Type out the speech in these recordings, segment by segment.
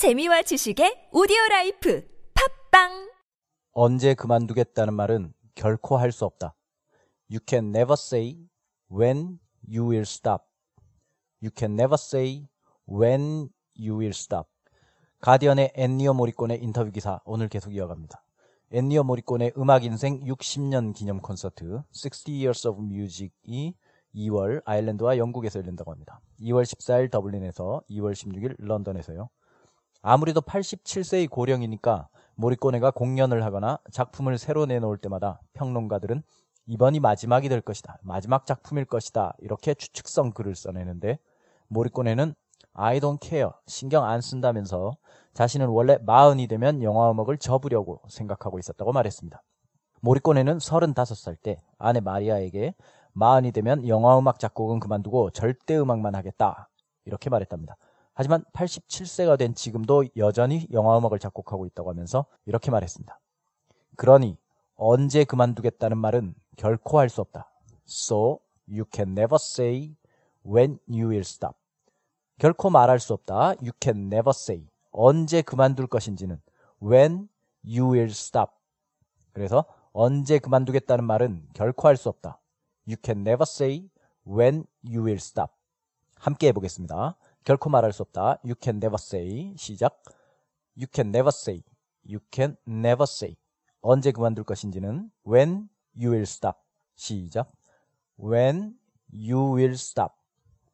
재미와 지식의 오디오 life 팟빵 언제 그만두겠다는 말은 결코 할 수 없다. You can never say when you will stop. You can never say when you will stop. 가디언의 엔니오 모리코네의 인터뷰 기사 오늘 계속 이어갑니다. 엔니오 모리코네의 음악 인생 60년 기념 콘서트 60 Years of Music이 2월 아일랜드와 영국에서 열린다고 합니다. 2월 14일 더블린에서 2월 16일 런던에서요. 아무래도 87세의 고령이니까 모리꼬네가 공연을 하거나 작품을 새로 내놓을 때마다 평론가들은 이번이 마지막이 될 것이다. 마지막 작품일 것이다. 이렇게 추측성 글을 써내는데 모리꼬네는 I don't care. 신경 안 쓴다면서 자신은 원래 마흔이 되면 영화 음악을 접으려고 생각하고 있었다고 말했습니다. 모리꼬네는 35살 때 아내 마리아에게 마흔이 되면 영화 음악 작곡은 그만두고 절대 음악만 하겠다. 이렇게 말했답니다. 하지만 87세가 된 지금도 여전히 영화음악을 작곡하고 있다고 하면서 이렇게 말했습니다. 그러니 언제 그만두겠다는 말은 결코 할 수 없다. So you can never say when you will stop. 결코 말할 수 없다. You can never say. 언제 그만둘 것인지는 when you will stop. 그래서 언제 그만두겠다는 말은 결코 할 수 없다. You can never say when you will stop. 함께 해보겠습니다. 결코 말할 수 없다. You can never say. 시작. You can never say. You can never say. 언제 그만둘 것인지는 when you will stop. 시작. When you will stop.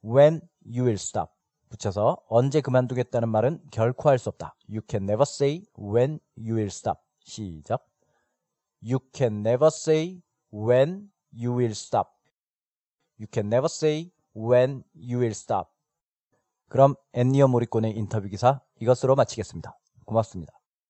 When you will stop. 붙여서 언제 그만두겠다는 말은 결코 할 수 없다. You can never say when you will stop. 시작. You can never say when you will stop. You can never say when you will stop. 그럼 앤니어 모리콘의 인터뷰 기사 이것으로 마치겠습니다. 고맙습니다.